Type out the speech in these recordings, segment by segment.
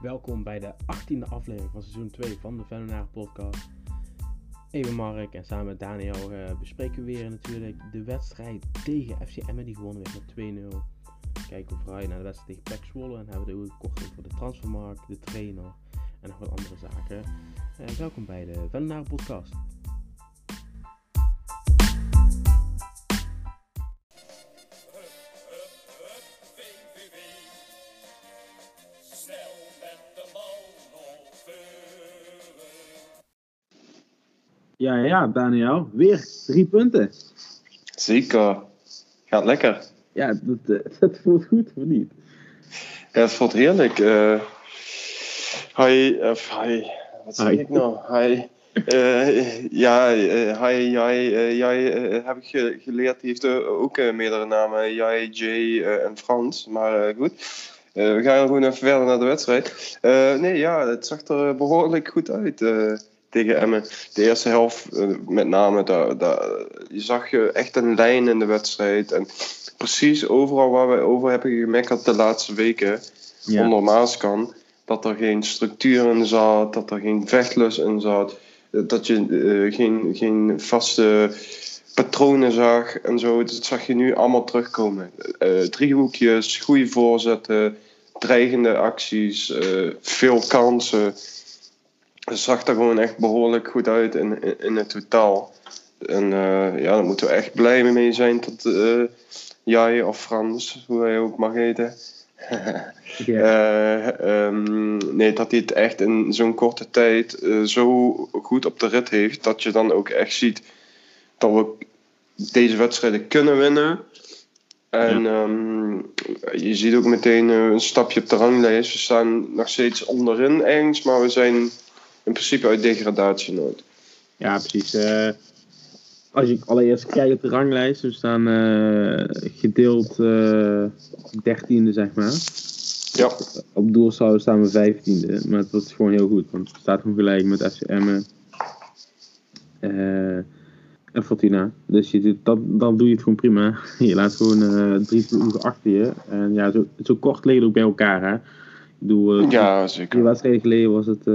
Welkom bij de 18e aflevering van seizoen 2 van de Venonaren podcast. Ben Mark en samen met Daniel uh, bespreken we weer natuurlijk de wedstrijd tegen FC Emmen die gewonnen werd met 2-0. Kijken we vooruit naar de wedstrijd tegen PEC Zwolle en hebben we ook kort over de transfermarkt, de trainer en nog wat andere zaken. Uh, welkom bij de Venonaren podcast. Ja, ja, Daniel. Weer drie punten. Zeker. Gaat lekker. Ja, dat, eh, dat voelt goed, of niet? Ja, het voelt heerlijk. Uh, hi, of hi. Wat zeg ik nou? Hi. Uh, ja, uh, hi, jij, jij heb ik geleerd. Die heeft ook meerdere namen. Jij, Jay en Frans. Maar goed. we gaan gewoon even verder naar de wedstrijd. nee, ja, het zag er behoorlijk goed uit tegen Emmen. De eerste helft eh, met name, daar, daar, je zag je echt een lijn in de wedstrijd. En precies overal waar we over hebben gemekkerd de laatste weken, ja. onder Maaskan, dat er geen structuur in zat, dat er geen vechtlust in zat, dat je uh, geen, geen vaste patronen zag en zo. Dat zag je nu allemaal terugkomen. Uh, driehoekjes, goede voorzetten, dreigende acties, veel kansen het zag er gewoon echt behoorlijk goed uit in, in, het totaal. En uh, ja, daar moeten we echt blij mee zijn dat uh, jij of Frans, hoe hij ook mag heten. uh, um, nee, dat hij het echt in zo'n korte tijd zo goed op de rit heeft. Dat je dan ook echt ziet dat we deze wedstrijden kunnen winnen. En ja. um, je ziet ook meteen een stapje op de ranglijst. We staan nog steeds onderin ergens, maar we zijn in principe uit degradatienood. Ja, precies. Uh, als je allereerst kijkt op de ranglijst, we staan uh, gedeeld uh, dertiende, zeg maar. Ja. Op doelsaldo staan we vijftiende, maar dat is gewoon heel goed, want het staat gewoon gelijk met FCM en Fortuna. Dus je dat, dan doe je het gewoon prima. Je laat gewoon drie ploegen achter je. En ja, zo, zo kort liggen ook bij elkaar, hè. Ik bedoel, ja, zeker. Twee wedstrijden geleden was het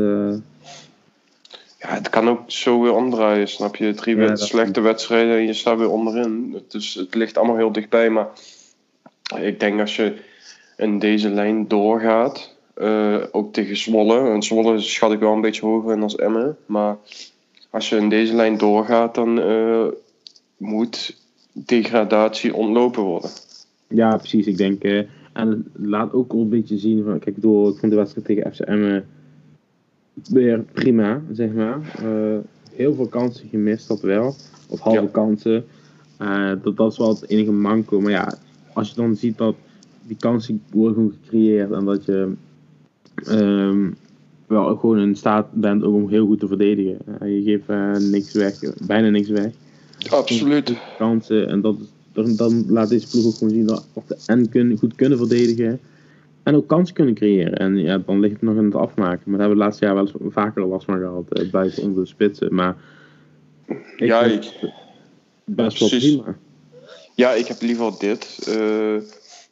ja, het kan ook zo weer omdraaien, snap je? Drie ja, slechte wedstrijden en je staat weer onderin. Dus het ligt allemaal heel dichtbij. Maar ik denk als je in deze lijn doorgaat, uh, ook tegen Zwolle. En Zwolle schat ik wel een beetje hoger in als Emmen. Maar als je in deze lijn doorgaat, dan uh, moet degradatie ontlopen worden. Ja, precies. Ik denk, uh, en laat ook al een beetje zien. Van, kijk, door, ik vond de wedstrijd tegen FCM weer prima, zeg maar. Uh, heel veel kansen gemist, dat wel. Of halve ja. kansen. Uh, dat, dat is wel het enige manco. Maar ja, als je dan ziet dat die kansen worden gewoon gecreëerd en dat je um, wel gewoon in staat bent om heel goed te verdedigen. Uh, je geeft niks weg, bijna niks weg. Absoluut. Kansen en dat, dan, dan laat deze ploeg ook gewoon zien dat, dat ze en kun, goed kunnen verdedigen en ook kansen kunnen creëren. En ja, dan ligt het nog in het afmaken. Maar daar hebben we het laatste jaar wel eens vaker last van gehad. Eh, buiten onze spitsen. Maar ik ja, ik, best wel prima. Ja, ik heb liever dit. Uh,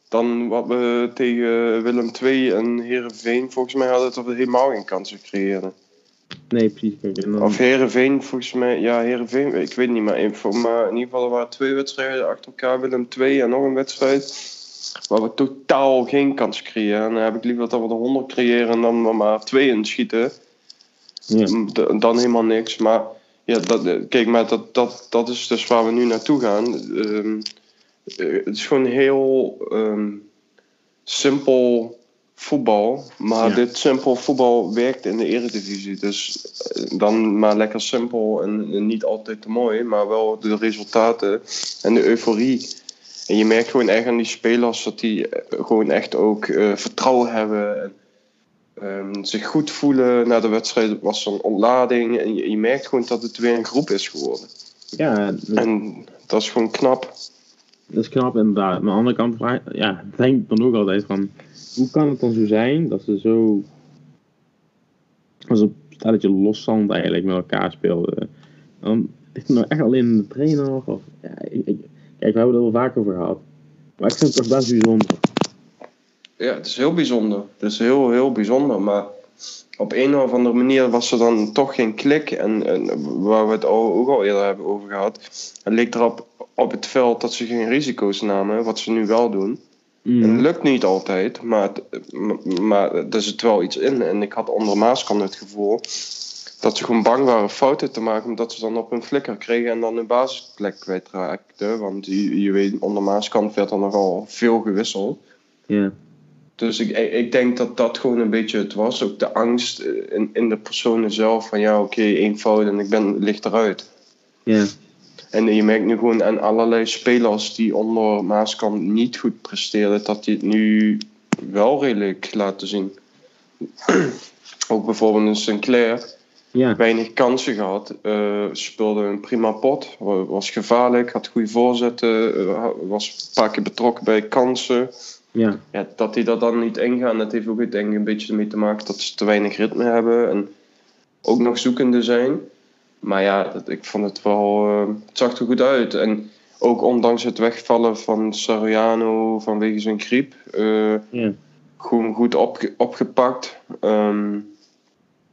dan wat we tegen Willem II en Herenveen volgens mij hadden dat we helemaal geen kansen creëren. Nee, precies. Dan... Of Herenveen, volgens mij, ja, Herenveen, ik weet niet, maar, maar in ieder geval er waren twee wedstrijden achter elkaar, Willem II en nog een wedstrijd waar we totaal geen kans creëren. En dan heb ik liever dat we er 100 creëren en dan maar twee inschieten. Ja. Dan helemaal niks. Maar ja, dat, kijk, maar dat, dat, dat is dus waar we nu naartoe gaan. Um, het is gewoon heel um, simpel voetbal. Maar ja. dit simpel voetbal werkt in de eredivisie. Dus eh, dan maar lekker simpel en, en niet altijd te mooi. Maar wel de resultaten en de euforie en je merkt gewoon echt aan die spelers dat die eh, gewoon echt ook uh, vertrouwen hebben. En, um, zich goed voelen na de wedstrijd. was een ontlading. En je, je, merkt gewoon dat het weer een groep is geworden. Ja, dat... en dat is gewoon knap. Dat is knap inderdaad. aan de andere kant ja, denk ik dan ook altijd van... Hoe kan het dan zo zijn dat ze zo... Als een stelletje loszand eigenlijk met elkaar speelden. Dan is het nou echt alleen de trainer? Of, ja, ik, ik Kijk, we hebben het er wel vaker over gehad. Maar ik vind het toch best bijzonder. ja, het is heel bijzonder. Het is heel, heel bijzonder. Maar op een of andere manier was er dan toch geen klik. En, en waar we het ook al eerder hebben over gehad. Het leek erop op het veld dat ze geen risico's namen, wat ze nu wel doen. Mm. En het lukt niet altijd, maar, het- m- maar er zit wel iets in. En ik had onder Maaskant het gevoel dat ze gewoon bang waren fouten te maken, omdat ze dan op hun flikker kregen en dan hun basisplek kwijtraakten. Want je, je weet, onder Maaskant werd er nogal veel gewisseld. Ja. Dus ik, ik denk dat dat gewoon een beetje het was. Ook de angst eh, in, in de personen zelf van ja, oké, één fout en ik ben licht eruit. Ja. En je merkt nu gewoon aan allerlei spelers die onder Maaskant niet goed presteren, dat die het nu wel redelijk laten zien. Ook bijvoorbeeld een Sinclair, Ja. weinig kansen gehad, eh, speelde een prima pot, wa- was gevaarlijk, had goede voorzetten, eh, was een paar keer betrokken bij kansen. Ja. Ja, dat die dat dan niet ingaan, dat heeft ook denk ik een beetje ermee te maken dat ze te weinig ritme hebben en ook nog zoekende zijn. Maar ja, dat, ik vond het wel, eh, het zag er goed uit. En ook ondanks het wegvallen van Soriano vanwege zijn griep, Ja. gewoon goed opge- opgepakt. Ehm,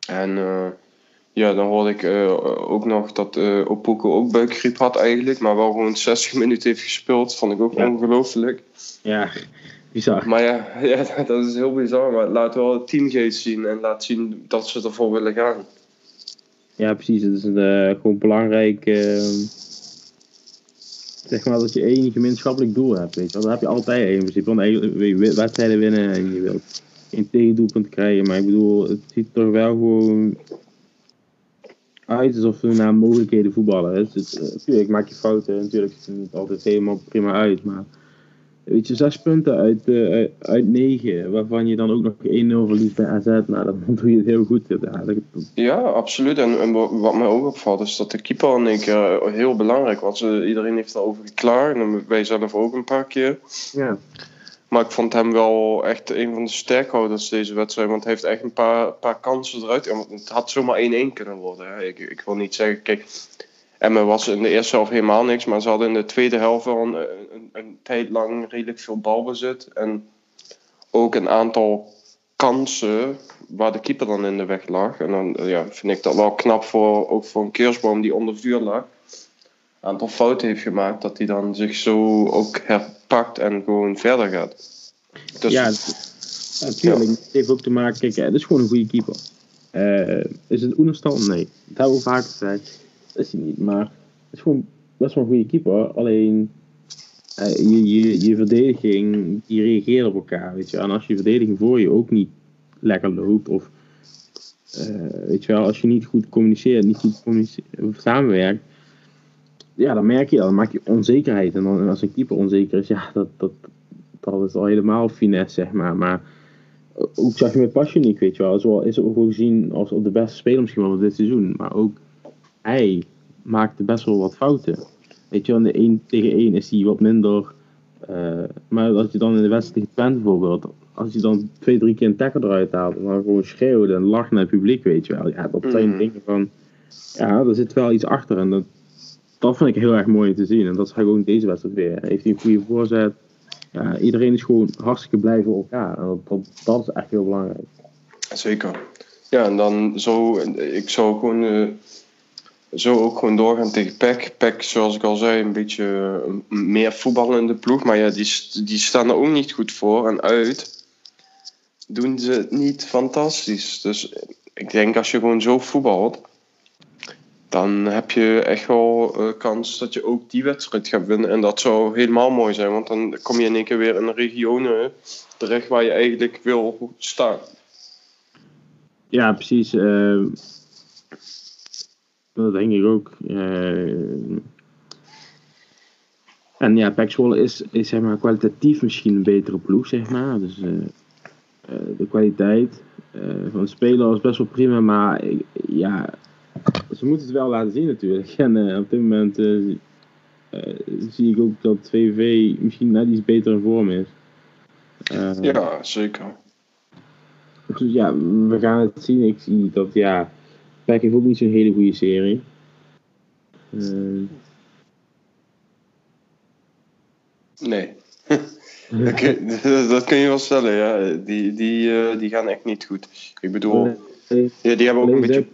en ja, dan hoorde ik eh, ook nog dat eh Opoku ook buikgriep had eigenlijk, maar wel gewoon 60 minuten heeft gespeeld. Vond ik ook Ja. ongelooflijk. Ja. Bizar. Maar ja, ja, dat is heel bizar. Maar laat wel het teamgeest zien en laat zien dat ze ervoor willen gaan. Ja, precies. Het is eh, gewoon belangrijk. eh, zeg maar dat je één gemeenschappelijk doel hebt. Weet je. Dat heb je altijd in principe. Want eigenlijk wil je wedstrijden winnen en je wilt geen tegendoelpunt krijgen. Maar ik bedoel, het ziet toch wel gewoon uit alsof we naar mogelijkheden voetballen. hè. Dus, eh, natuurlijk maak je fouten. Natuurlijk ziet het er niet altijd helemaal prima uit. Maar weet je, zes punten uit, eh, uit, negen. Waarvan je dan ook nog 1-0 verliest bij AZ. Nou, dan doe je het heel goed. Ja, absoluut. En, en wa- wat mij ook opvalt is dat de keeper in één keer eh, heel belangrijk was. Eh, Iedereen heeft erover geklaagd en wij zelf ook een paar keer. ja. Maar ik vond hem wel echt een van de sterkhouders deze wedstrijd. Want hij heeft echt een paar, paar kansen eruit. Het had zomaar 1-1 kunnen worden. Ik, ik wil niet zeggen, kijk, Emmen was in de eerste helft helemaal niks. Maar ze hadden in de tweede helft wel een, een, tijd lang redelijk veel balbezit. En ook een aantal kansen waar de keeper dan in de weg lag. En dan ja, vind ik dat wel knap voor, ook voor een keersboom die onder vuur lag. Een aantal fouten heeft gemaakt. Dat hij dan zich zo ook herpakt en gewoon verder gaat. Dus, ja, natuurlijk. Het heeft ook te maken, kijk, het is gewoon een goede keeper. Eh, is het Oenerstal? Nee. Dat hebben we vaak gezegd. Dat is hij niet, maar het is gewoon best wel een goede keeper. Alleen, eh, je, je, je verdediging, die reageert op elkaar, weet je. En als je verdediging voor je ook niet lekker loopt, of eh, weet je wel, als je niet goed communiceert, niet goed samenwerkt, ja, dan merk je dat, dan maak je onzekerheid. En dan, en als een keeper onzeker is, ja, dat, dat, dat is al helemaal finesse, zeg maar. Maar ook zag je met Passionik, weet je wel. Zo is ook wel gezien als de beste speler misschien wel van dit seizoen. Maar ook hij maakte best wel wat fouten. Weet je wel, in de 1 tegen 1 is hij wat minder. eh, maar als je dan in de wedstrijd tegen Twente bijvoorbeeld, als je dan twee, drie keer een tackle eruit haalt en dan gewoon schreeuwde en lacht naar het publiek, weet je wel. Ja, dat zijn Mhm. dingen van, ja, er zit wel iets achter en dat, dat vind ik heel erg mooi te zien. En dat zag ik ook in deze wedstrijd weer. Heeft hij een goede voorzet. Iedereen is gewoon hartstikke blij voor elkaar. En dat, dat, is echt heel belangrijk. Zeker. Ja, en dan zo, ik zou gewoon eh, zo ook gewoon doorgaan tegen PEC. PEC, zoals ik al zei, een beetje eh, meer voetballende ploeg. Maar ja, die, die staan er ook niet goed voor. En uit doen ze het niet fantastisch. Dus ik denk als je gewoon zo voetbalt, dan heb je echt wel eh, kans dat je ook die wedstrijd gaat winnen. En dat zou helemaal mooi zijn, want dan kom je in één keer weer in een regione terecht waar je eigenlijk wil staan. Ja, precies. eh, dat denk ik ook. eh. en ja, Pek is, is zeg maar, kwalitatief misschien een betere ploeg, zeg maar. Dus eh, de kwaliteit van de speler is best wel prima, maar ja, ze moeten het wel laten zien natuurlijk. En eh, op dit moment eh, eh, zie ik ook dat VV misschien net iets beter in vorm is. Ja, zeker. dus ja, we gaan het zien. Ik zie dat, ja, Peck heeft ook niet zo'n hele goede serie. Nee. dat, kun, dat, kun, je wel stellen, ja. Die, die, die gaan echt niet goed. Ik bedoel, ja, die hebben ook een beetje...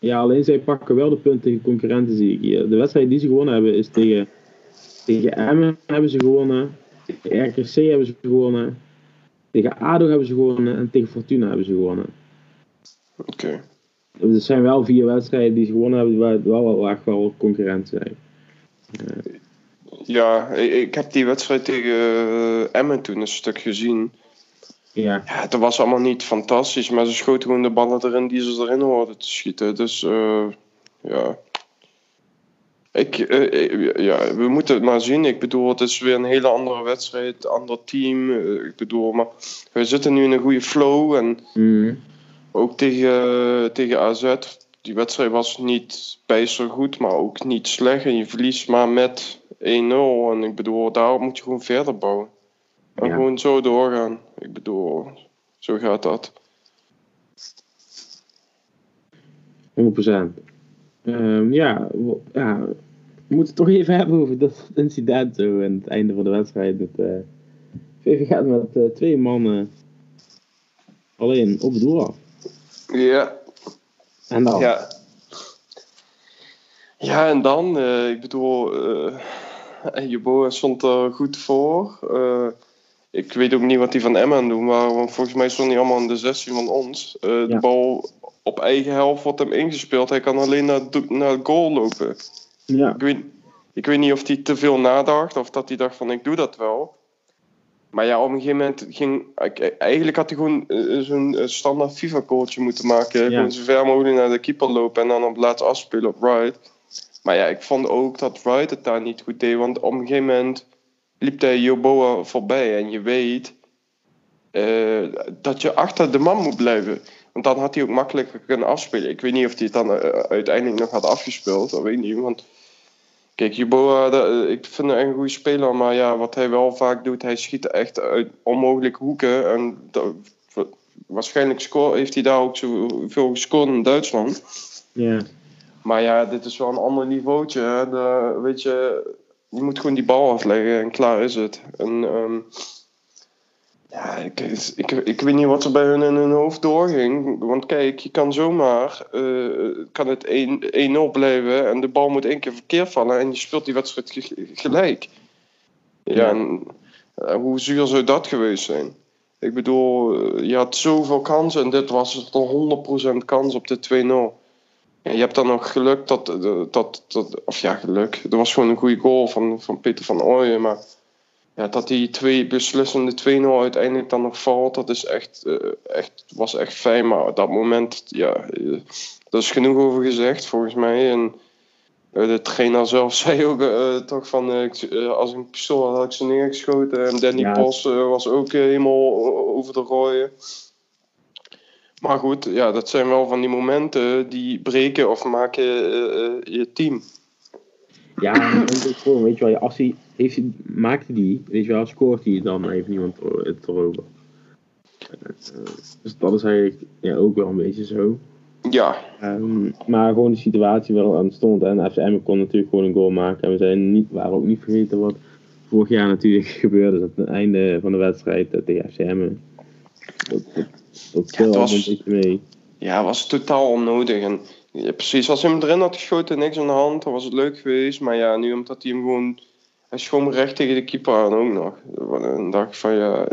Ja, alleen zij pakken wel de punten tegen concurrenten, zie ik hier. De wedstrijd die ze gewonnen hebben is tegen, tegen Emmen hebben ze gewonnen. Tegen RKC hebben ze gewonnen. Tegen ADO hebben ze gewonnen. En tegen Fortuna hebben ze gewonnen. Oké. Dus er zijn wel vier wedstrijden die ze gewonnen hebben, waar wel, wel echt wel concurrenten zijn. Ja, ik, heb die wedstrijd tegen uh, Emmen toen een stuk gezien. Ja. ja, het was allemaal niet fantastisch, maar ze schoten gewoon de ballen erin die ze erin hoorden te schieten. Dus uh, ja. Ik, uh, ja, we moeten het maar zien. Ik bedoel, het is weer een hele andere wedstrijd, ander team. ik bedoel, maar we zitten nu in een goede flow. En mm. ook tegen, tegen AZ, die wedstrijd was niet bijster goed, maar ook niet slecht. En je verliest maar met 1-0. En ik bedoel, daar moet je gewoon verder bouwen. En gewoon zo doorgaan. Ik bedoel, zo gaat dat. 100%. Um, ja, ja, we moeten het toch even hebben over dat incident zo aan het einde van de wedstrijd. Dat, uh, VV gaat met uh, twee mannen alleen op het doel af. Ja. En dan? Ja. Ja, en dan, uh, ik bedoel, uh, Jeboa stond er goed voor. Uh, ik weet ook niet wat hij van Emma aan doen waren, want volgens mij stond hij allemaal in de 16 van ons. Uh, De bal op eigen helft wordt hem ingespeeld. Hij kan alleen naar, naar het goal lopen. Ja. Ik, weet, ik weet niet of hij te veel nadacht of dat hij dacht van ik doe dat wel. Maar ja, op een gegeven moment ging... Eigenlijk had hij gewoon uh, zo'n standaard FIFA-coachje moeten maken. Ja. Gewoon zo ver mogelijk naar de keeper lopen en dan op laatst afspelen op right. Maar ja, ik vond ook dat Wright het daar niet goed deed. Want op een gegeven moment liep hij Joboa voorbij. En je weet uh, dat je achter de man moet blijven. Want dan had hij ook makkelijker kunnen afspelen. Ik weet niet of hij het dan uh, uiteindelijk nog had afgespeeld. Dat weet ik niet. Want kijk, Joboa, dat, ik vind hem een goede speler. Maar ja, wat hij wel vaak doet, hij schiet echt uit onmogelijke hoeken. En dat, waarschijnlijk score, heeft hij daar ook zoveel gescoord in Duitsland. Ja. Maar ja, dit is wel een ander niveautje. Hè. De, weet je, je moet gewoon die bal afleggen en klaar is het. En, um, ja, ik, ik, ik weet niet wat er bij hun in hun hoofd doorging. Want kijk, je kan zomaar uh, kan het 1-0 blijven en de bal moet één keer verkeerd vallen en je speelt die wedstrijd gelijk. Ja, ja en, uh, hoe zuur zou dat geweest zijn? Ik bedoel, je had zoveel kansen en dit was een 100% kans op de 2-0. Ja, je hebt dan nog geluk dat, dat, dat, of ja, geluk. Er was gewoon een goede goal van, van Peter van Ooyen. Maar ja, dat die twee beslissende 2-0 uiteindelijk dan nog valt, dat is echt, uh, echt, was echt fijn. Maar op dat moment, ja, daar is genoeg over gezegd volgens mij. En de trainer zelf zei ook toch van, als ik een pistool had, had ik ze neergeschoten. En Danny ja. Pos was ook helemaal over de rooien. Maar goed, ja, dat zijn wel van die momenten die breken of maken uh, je team. Ja, gewoon, weet je wel, als hij, heeft hij, maakt hij die, weet je wel, scoort hij dan heeft niemand het erover. Dus dat is eigenlijk ja, ook wel een beetje zo. Ja. Um, maar gewoon de situatie wel aan stond. En FCM kon natuurlijk gewoon een goal maken. En we zijn niet, waren ook niet vergeten wat vorig jaar natuurlijk gebeurde. Dat het einde van de wedstrijd tegen FCM. Dat, dat, dat ja, het was, een mee. Ja, was totaal onnodig. En ja, precies, als hij hem erin had geschoten, niks aan de hand, dan was het leuk geweest. Maar ja, nu omdat hij hem gewoon... Hij schoot recht tegen de keeper aan ook nog. Dan dacht ik van ja...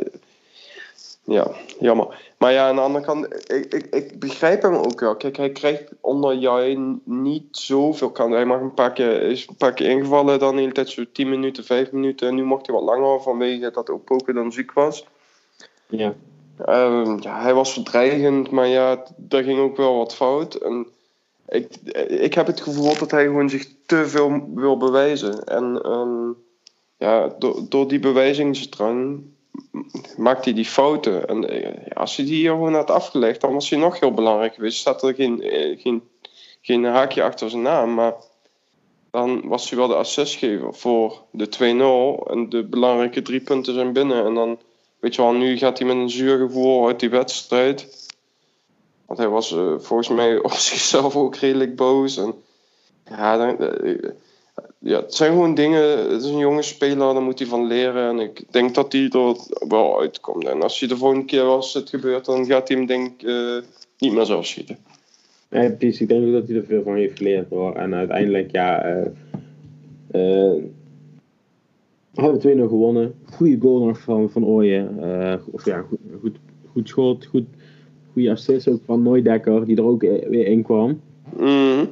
Ja, jammer. Maar ja, aan de andere kant, ik, ik, ik begrijp hem ook wel. Kijk, hij krijgt onder jij niet zoveel kansen. Hij mag een paar keer, is een paar keer ingevallen, dan de hele tijd zo 10 minuten, 5 minuten. En nu mocht hij wat langer vanwege dat ook Poker dan ziek was. Ja. Um, ja, hij was verdreigend, maar ja, daar ging ook wel wat fout. En ik, ik heb het gevoel dat hij gewoon zich te veel wil bewijzen. En um, ja, door, door die bewijzingsdrang maakt hij die fouten. En ja, als hij die gewoon had afgelegd, dan was hij nog heel belangrijk geweest. Staat er geen, geen, geen haakje achter zijn naam, maar dan was hij wel de assistgever voor de 2-0. En de belangrijke drie punten zijn binnen. En dan weet je wel, nu gaat hij met een zuur gevoel uit die wedstrijd. Want hij was uh, volgens mij op zichzelf ook redelijk boos. En ja, dan, uh, ja, het zijn gewoon dingen. Het is een jonge speler, daar moet hij van leren. En ik denk dat hij er wel uitkomt. En als je de volgende keer als het gebeurt, dan gaat hij hem denk ik niet meer zo schieten. Nee, precies. Ik denk ook dat hij er veel van heeft geleerd hoor. En uiteindelijk, ja. Hebben we 2-0 gewonnen. Goede goal nog van, van Ooyen. of ja, goed, goed, goed schot. Goed, goede assist ook van Nooidekker, die er ook weer in kwam. Mm.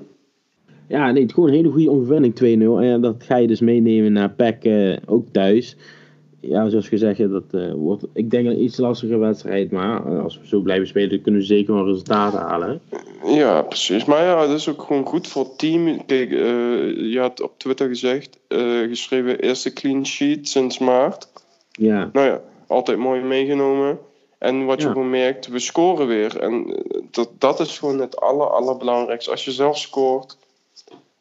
Ja, nee, het gewoon een hele goede overwinning 2-0. En dat ga je dus meenemen naar PEC uh, ook thuis. Ja, zoals gezegd, dat uh, wordt, ik denk een iets lastige wedstrijd. Maar uh, als we zo blijven spelen, kunnen we zeker wel resultaten halen. Ja, precies. Maar ja, dat is ook gewoon goed voor het team. Kijk, je had op Twitter gezegd, geschreven eerste clean sheet sinds maart. Ja. Nou ja, altijd mooi meegenomen. En wat je gewoon merkt, we scoren weer. En dat, dat is gewoon het aller, allerbelangrijkste. Als je zelf scoort,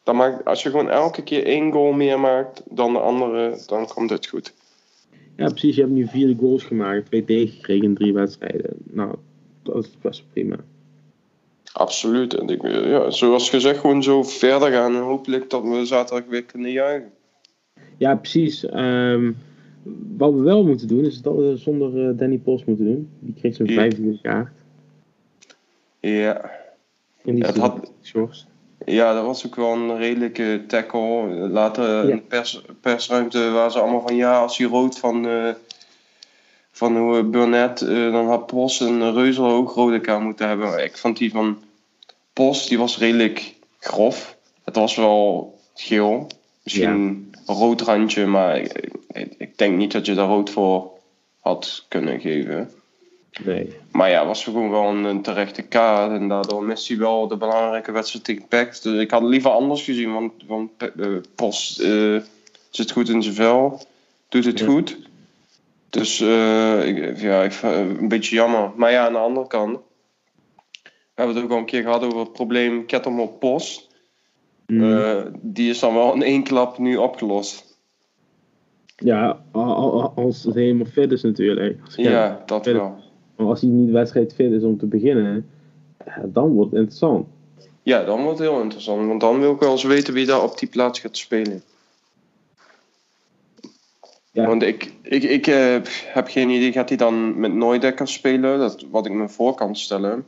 dan maakt, als je gewoon elke keer één goal meer maakt dan de andere, dan komt het goed. Ja, precies. Je hebt nu vier goals gemaakt, twee tegengekregen in drie wedstrijden. Nou, dat is best prima. Absoluut. En ik, ja, zoals gezegd, gewoon zo verder gaan. En hopelijk dat we zaterdag weer kunnen juichen. Ja, precies. Um, wat we wel moeten doen, is dat we zonder uh, Danny Post moeten doen. Die kreeg zo'n vijfde kaart. Ja. En die ja, had... shorts. Ja, dat was ook wel een redelijke tackle. Later in de pers, persruimte waren ze allemaal van ja, als hij rood van, uh, van uh, Burnett, uh, dan had Post een reuze hoog rode kaart moeten hebben. Ik vond die van Post, die was redelijk grof. Het was wel geel. Misschien ja. een rood randje, maar ik, ik, ik, denk niet dat je daar rood voor had kunnen geven. Nee. Maar ja, was gewoon wel een, een terechte kaart. En daardoor mist hij wel de belangrijke wedstrijd tegen PEC. Dus ik had het liever anders gezien. Want, want uh, Post uh, zit goed in zijn vel. Doet het ja. goed. Dus uh, ik, ja, ik, een beetje jammer. Maar ja, aan de andere kant. We hebben het ook al een keer gehad over het probleem Kettem op Post. Mm. die is dan wel in één klap nu opgelost. Ja, als het helemaal fit is natuurlijk. Ja, dat wel. Maar als hij niet wedstrijd fit is om te beginnen, dan wordt het interessant. Ja, dan wordt het heel interessant. Want dan wil ik wel eens weten wie daar op die plaats gaat spelen. Ja. Want ik, ik, ik uh, heb geen idee, gaat hij dan met Nooidekker spelen? Dat wat ik me voor kan stellen.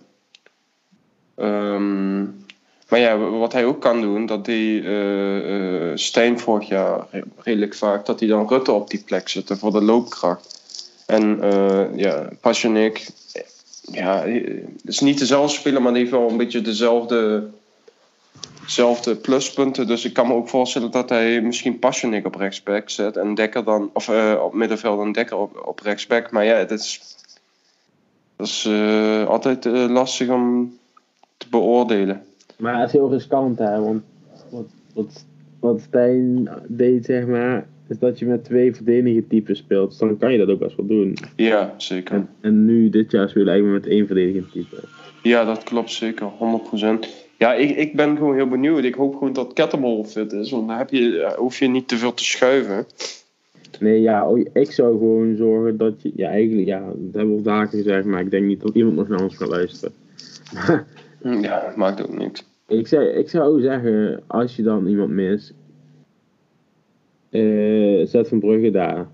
Um, maar ja, wat hij ook kan doen, dat die uh, uh, Stijn vorig jaar redelijk vaak, dat hij dan Rutte op die plek zette voor de loopkracht. En uh, ja, Passionik, ja, is niet dezelfde speler, maar die heeft wel een beetje dezelfde, dezelfde pluspunten. Dus ik kan me ook voorstellen dat hij misschien Passionik op rechtsback zet en Dekker dan, of uh, op middenveld en Dekker op, op rechtsback. Maar ja, het is, dat is uh, altijd lastig om te beoordelen. Maar het is heel riskant, hè, want wat, wat, wat Stijn deed, zeg maar, is dat je met twee verdedigertypes speelt. Dus dan kan je dat ook best wel doen. Ja, zeker. En, en nu, dit jaar, speel je eigenlijk met één verdedigingstype. Ja, dat klopt zeker, 100%. Ja, ik, ik ben gewoon heel benieuwd. Ik hoop gewoon dat Kettlebell fit is, want dan heb je, hoef je niet te veel te schuiven. Nee, ja, ik zou gewoon zorgen dat je, ja, eigenlijk, ja, dat hebben we al vaker gezegd, maar ik denk niet dat iemand nog naar ons gaat luisteren. ja, maakt ook niks. Ik, zei, ik zou zeggen, als je dan iemand mist, zet Van Brugge daar.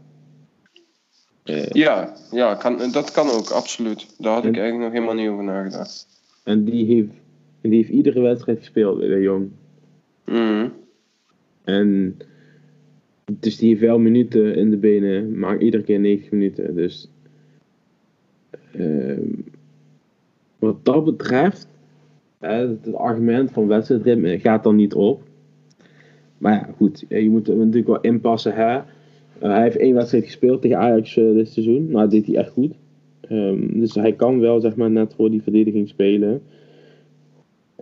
Uh, ja, ja kan, dat kan ook, absoluut. Daar had en, ik eigenlijk nog helemaal niet over nagedacht. En die heeft, die heeft iedere wedstrijd gespeeld, de Jong. Mm. En dus die heeft wel minuten in de benen, maar iedere keer 90 minuten. Dus uh, wat dat betreft, het argument van wedstrijdritme gaat dan niet op. Maar ja, goed, je moet er natuurlijk wel inpassen. Hè? Uh, hij heeft één wedstrijd gespeeld tegen Ajax uh, dit seizoen. Nou, dat deed hij echt goed. Um, dus hij kan wel, zeg maar, net voor die verdediging spelen.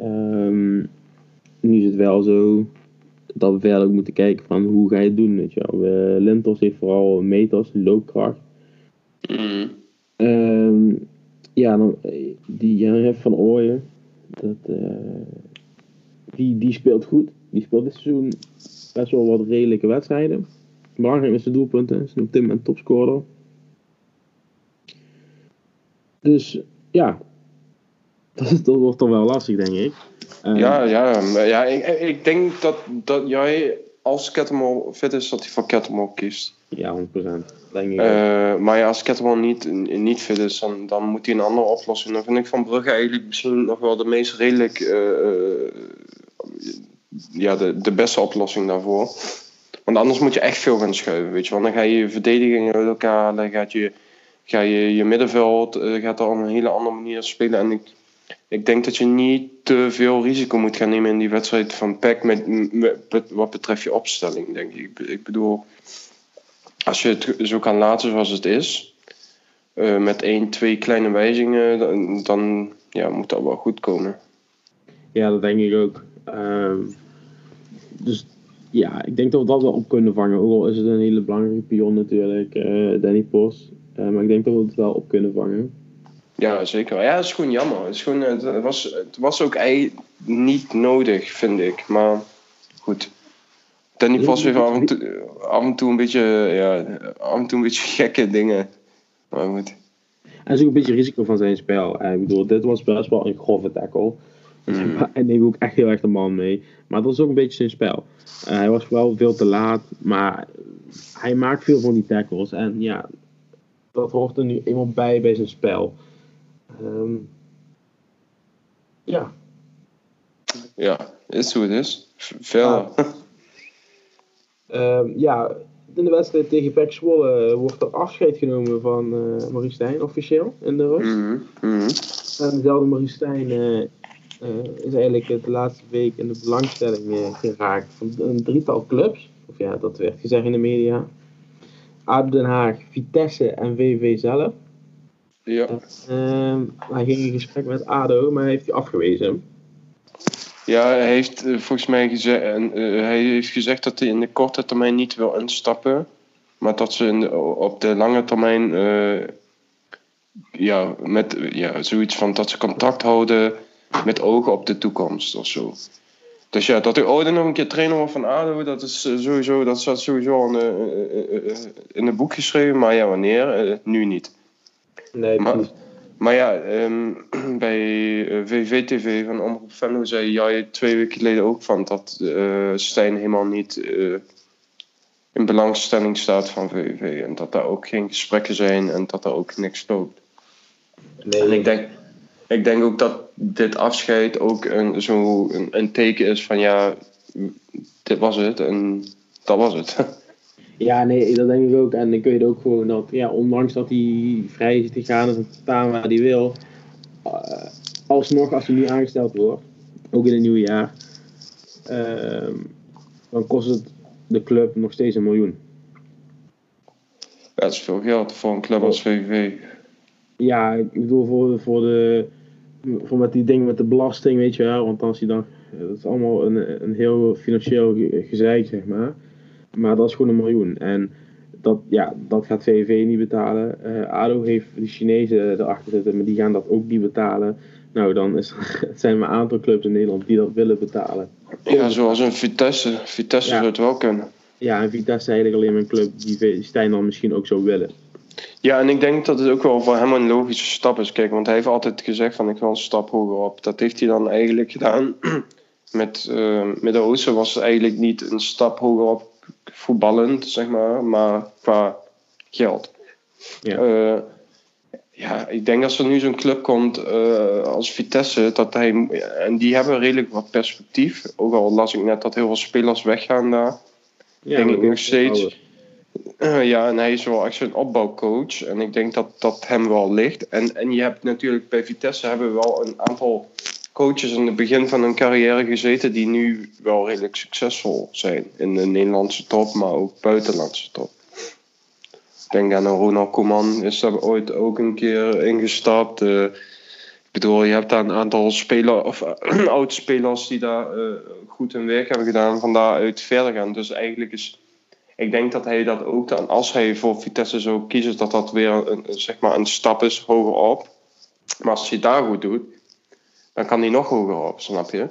Um, nu is het wel zo dat we verder ook moeten kijken van hoe ga je het doen. Weet je wel. Uh, Lintos heeft vooral meters, loopkracht. Mm. Um, ja, dan, die Jan van Ooyen. Dat, die, die speelt goed. Die speelt dit seizoen best wel wat redelijke wedstrijden. Belangrijk met zijn doelpunten. Ze noemt Tim een topscorer. Dus ja, dat, wordt dan wel lastig, denk ik. Uh, ja, ja, ja ik, ik denk dat, dat jij als Kettemol fit is, dat hij voor Kettemol kiest. Ja, 100%. Denk ik uh, maar ja, als Kettemol niet, niet fit is, dan, dan moet hij een andere oplossing. Dan vind ik Van Brugge eigenlijk misschien nog wel de meest redelijk... Uh, ja, de, de beste oplossing daarvoor. Want anders moet je echt veel gaan schuiven, weet je. Want dan ga je je verdediging uit elkaar, dan gaat je, ga je, je middenveld uh, gaat er op een hele andere manier spelen. En ik, ik denk dat je niet te veel risico moet gaan nemen in die wedstrijd van PEC met, met, wat betreft je opstelling, denk ik. Ik bedoel, als je het zo kan laten zoals het is, uh, met één, twee kleine wijzigingen, dan, dan ja, moet dat wel goed komen. Ja, dat denk ik ook. Uh, dus ja, ik denk dat we dat wel op kunnen vangen. Ook al is het een hele belangrijke pion natuurlijk, uh, Danny Post. Uh, maar ik denk dat we het wel op kunnen vangen. Ja, zeker. Ja, het is gewoon jammer. Het, is gewoon, het, was, het was ook eigenlijk niet nodig, vind ik. Maar goed. Danny Post heeft af en, toe, af en toe een beetje, ja, af en toe een beetje gekke dingen. Maar goed. En is ook een beetje risico van zijn spel. Ik bedoel, dit was best wel een grove tackle. Mm. Hij neemt ook echt heel erg de man mee. Maar dat is ook een beetje zijn spel. Uh, hij was wel veel te laat, maar hij maakt veel van die tackles. En ja, dat hoort er nu eenmaal bij bij zijn spel. Um, ja. Ja, is hoe het is. Veel. Um, ja, in de wedstrijd tegen Pek Zwolle wordt er afscheid genomen van uh, Marie Stijn, officieel, in de rust. Mm -hmm. En dezelfde Marie Stijn uh, is eigenlijk de laatste week in de belangstelling uh, geraakt van een drietal clubs. Of ja, dat werd gezegd in de media. ADO Den Haag, Vitesse en VV zelf. Ja. Uh, hij ging in gesprek met ADO, maar hij heeft hij afgewezen. Ja, hij heeft uh, volgens mij gezegd, hij heeft gezegd dat hij in de korte termijn niet wil instappen. Maar dat ze in de, op de lange termijn ja, met ja, zoiets van dat ze contact houden met ogen op de toekomst of zo. Dus ja, dat hij ooit nog een keer trainer wordt van ADO, dat is eh, sowieso, dat staat sowieso in, uh, in een boek geschreven. Maar ja, wanneer? nu niet. Nee, maar, maar ja, um, bij VVTV van Omroep Venlo zei jij twee weken geleden ook van dat uh, Stijn helemaal niet uh, in belangstelling staat van VVV. En dat daar ook geen gesprekken zijn en dat daar ook niks loopt. Nee. En ik denk, ik denk ook dat dit afscheid ook een, zo een, een teken is van ja, dit was het en dat was het. Ja, nee, dat denk ik ook. En dan kun je ook gewoon dat, ja, ondanks dat hij vrij is te gaan en te staan waar hij wil, uh, alsnog als hij nu aangesteld wordt, ook in het nieuwe jaar, uh, dan kost het de club nog steeds een miljoen. Ja, dat is veel geld voor een club als VVV. Ja, ik bedoel voor, voor de voor met die dingen met de belasting, weet je wel. Want als je dan, dat is allemaal een, een heel financieel gezeik, zeg maar. Maar dat is gewoon een miljoen. En dat, ja, dat gaat VVV niet betalen. Uh, ADO heeft de Chinezen erachter zitten, maar die gaan dat ook niet betalen. Nou, dan is, zijn er een aantal clubs in Nederland die dat willen betalen. Ja, zoals een Vitesse. Vitesse zou het wel kunnen. Ja, en Vitesse is eigenlijk alleen een club die Stijn dan misschien ook zou willen. Ja, en ik denk dat het ook wel voor hem een logische stap is. Kijk, want hij heeft altijd gezegd van ik wil een stap hoger op. Dat heeft hij dan eigenlijk gedaan. Met uh, Midden-Oosten was het eigenlijk niet een stap hoger op voetballend, zeg maar, maar qua geld. Ja. Uh, ja, ik denk als er nu zo'n club komt uh, als Vitesse, dat hij, en die hebben redelijk wat perspectief. Ook al las ik net dat heel veel spelers weggaan daar. Ja, denk ik nog steeds uh, ja, en hij is wel echt zo'n opbouwcoach. En ik denk dat dat hem wel ligt. En, en je hebt natuurlijk bij Vitesse hebben we wel een aantal coaches in het begin van hun carrière gezeten die nu wel redelijk succesvol zijn. In de Nederlandse top, maar ook buitenlandse top. Ik denk aan Ronald Koeman is daar ooit ook een keer ingestapt. Uh, ik bedoel, je hebt daar een aantal spelers of oud-spelers die daar uh, goed hun werk hebben gedaan, van daaruit verder gaan. Dus eigenlijk is ik denk dat hij dat ook dan, als hij voor Vitesse zou kiezen, dat dat weer een, zeg maar een stap is hoger op. Maar als hij daar goed doet, dan kan hij nog hoger op, snap je?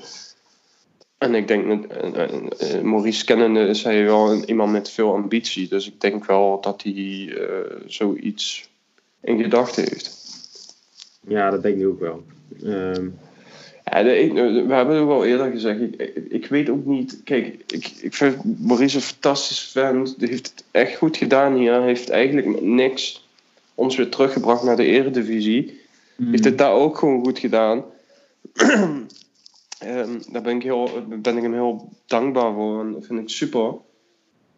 En ik denk, uh, Maurice kennende is hij wel iemand met veel ambitie. Dus ik denk wel dat hij zoiets in gedachten heeft. Ja, dat denk ik ook wel. Um, We hebben het ook al eerder gezegd. Ik, ik, weet ook niet. Kijk, ik, ik vind Maurice een fantastische fan. Die heeft het echt goed gedaan hier. Hij heeft eigenlijk met niks ons weer teruggebracht naar de Eredivisie. Mm. Heeft het daar ook gewoon goed gedaan. um, daar ben ik, heel, ben ik hem heel dankbaar voor. En dat vind ik super.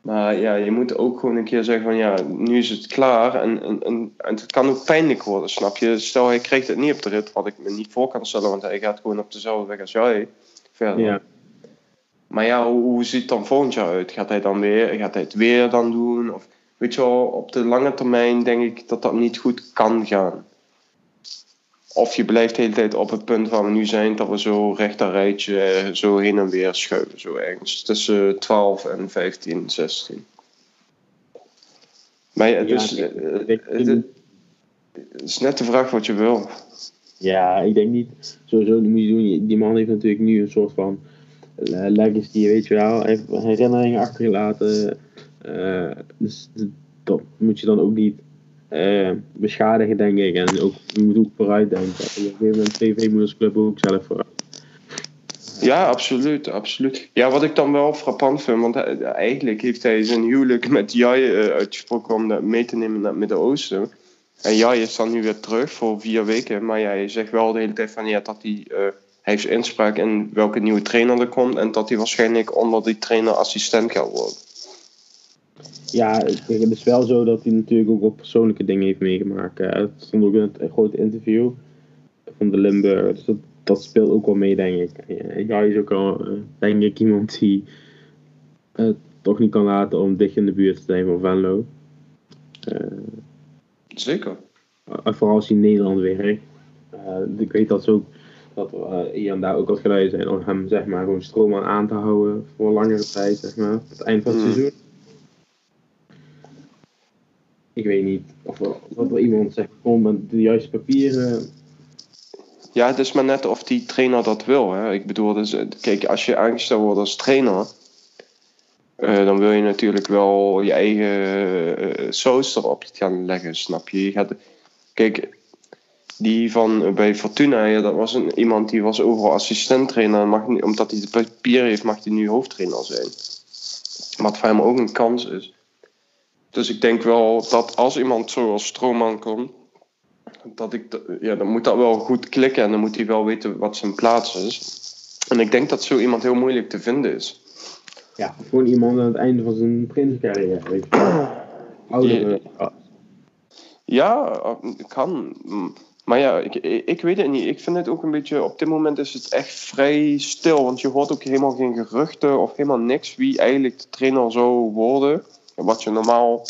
Maar ja, je moet ook gewoon een keer zeggen van ja, nu is het klaar. En, en, en, het kan ook pijnlijk worden, snap je? Stel, hij krijgt het niet op de rit, wat ik me niet voor kan stellen, want hij gaat gewoon op dezelfde weg als jij verder. Ja. Maar ja, hoe, hoe ziet het dan volgend jaar uit? Gaat hij dan weer, gaat hij het weer dan doen? Of weet je wel, op de lange termijn denk ik dat dat niet goed kan gaan. Of je blijft de hele tijd op het punt waar we nu zijn, dat we zo recht rijtje eh, zo heen en weer schuiven. Zo ergens tussen 12 en 15, 16. Maar het, is, eh, het, is net de vraag wat je wil. Ja, ik denk niet. Sowieso moet je doen. Die man heeft natuurlijk nu een soort van uh, legacy, weet je wel. Hij heeft herinneringen achtergelaten. Uh, dus dat moet je dan ook niet uh, beschadigen, denk ik. En ook, je moet ook vooruit denken. Op een gegeven moment TV Moedersclub ook zelf vooruit. Ja, absoluut, absoluut. Ja, wat ik dan wel frappant vind, want eigenlijk heeft hij zijn huwelijk met Jai uh, uitgesproken om mee te nemen naar het Midden-Oosten. En Jai is dan nu weer terug voor vier weken, maar jij zegt wel de hele tijd van ja, dat hij, uh, hij heeft inspraak in welke nieuwe trainer er komt en dat hij waarschijnlijk onder die trainer assistent gaat worden. Ja, het is wel zo dat hij natuurlijk ook wat persoonlijke dingen heeft meegemaakt. Het stond ook in het grote interview van de Limburg. Dus dat, dat speelt ook wel mee, denk ik. Ja, hij is ook al, eh, denk ik, iemand die het toch niet kan laten om dicht in de buurt te zijn van Venlo. Uh, Zeker. Vooral als hij in Nederland werkt. Uh, ik weet dat ze ook dat er hier en daar ook wat geluiden zijn om hem zeg maar gewoon stroom aan te houden voor langere tijd, zeg maar, het eind van het hmm. seizoen ik weet niet of er, wat iemand zegt, kom met de juiste papieren. Ja, het is maar net of die trainer dat wil. Hè. Ik bedoel, dus, kijk, als je aangesteld wordt als trainer, uh, dan wil je natuurlijk wel je eigen uh, saus erop gaan leggen, snap je? je gaat, kijk, die van bij Fortuna, ja, dat was een, iemand die was overal assistent trainer. Mag omdat hij de papieren heeft, mag hij nu hoofdtrainer zijn. Wat voor hem ook een kans is. Dus ik denk wel dat als iemand zoals Stroomman komt, dat ik, ja, dan moet dat wel goed klikken en dan moet hij wel weten wat zijn plaats is. En ik denk dat zo iemand heel moeilijk te vinden is. Ja, gewoon iemand aan het einde van zijn trainingscarrière. Ouder. Ja, ja, kan. Maar ja, ik, ik weet het niet. Ik vind het ook een beetje. Op dit moment is het echt vrij stil. Want je hoort ook helemaal geen geruchten of helemaal niks wie eigenlijk de trainer zou worden wat je normaal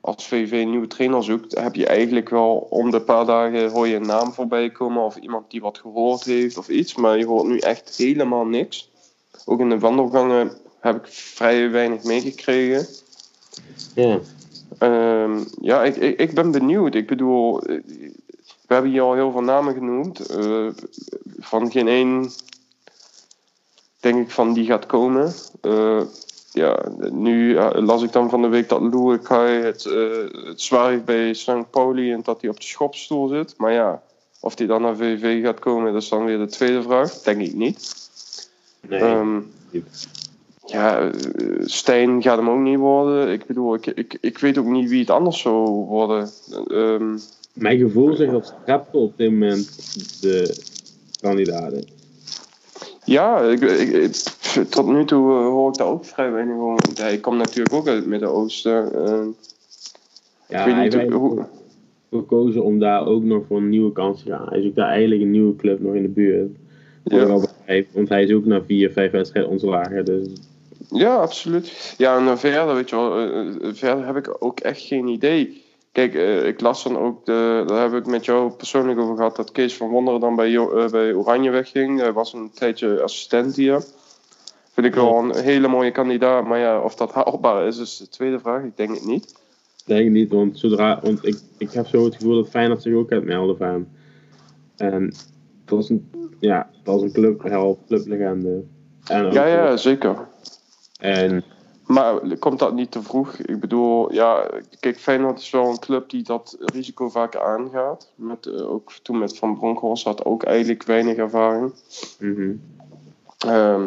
als VV een nieuwe trainer zoekt, heb je eigenlijk wel om de paar dagen hoor je een naam voorbij komen of iemand die wat gehoord heeft of iets. Maar je hoort nu echt helemaal niks. Ook in de wandelgangen heb ik vrij weinig meegekregen. Ja. Um, ja, ik, ik, ik, ben benieuwd. Ik bedoel, we hebben hier al heel veel namen genoemd. Uh, van geen één denk ik van die gaat komen. Uh, ja, nu las ik dan van de week dat Luukai het, uh, het zwaar heeft bij St. Pauli en dat hij op de schopstoel zit. Maar ja, of hij dan naar VV gaat komen, dat is dan weer de tweede vraag. Denk ik niet. Nee. Ehm, ja, eh, Stijn gaat hem ook niet worden. Ik bedoel, ik, ik, ik weet ook niet wie het anders zou worden. Um, Mijn gevoel zegt dat Strappel op dit moment de kandidaat is. Ja, ik, ik, tot nu toe hoor ik daar ook vrij weinig over. Hij komt natuurlijk ook uit het Midden-Oosten. Ja, ik weet niet hoe... gekozen om daar ook nog voor een nieuwe kans te gaan. Hij zoekt daar eigenlijk een nieuwe club nog in de buurt. Ja. Want hij is ook na vier, vijf wedstrijden ontslagen. Dus... Ja, absoluut. Ja, en verder, weet je wel, uh, verder heb ik ook echt geen idee. Kijk, ik las dan ook, de, daar heb ik met jou persoonlijk over gehad, dat Kees van Wonderen dan bij, bij Oranje wegging. Hij was een tijdje assistent hier. Vind ik wel een hele mooie kandidaat. Maar ja, of dat haalbaar is, is de tweede vraag. Ik denk het niet. Ik denk niet, want, zodra, want ik, ik heb zo het gevoel dat Feyenoord zich ook gaat melden van. En dat is een, ja, dat is een club, clublegende. En ja, ja, zeker. En maar komt dat niet te vroeg? Ik bedoel, ja, kijk, Feyenoord is wel een club die dat risico vaak aangaat. Met, uh, ook toen met Van Bronckhorst had ook eigenlijk weinig ervaring. Ehm,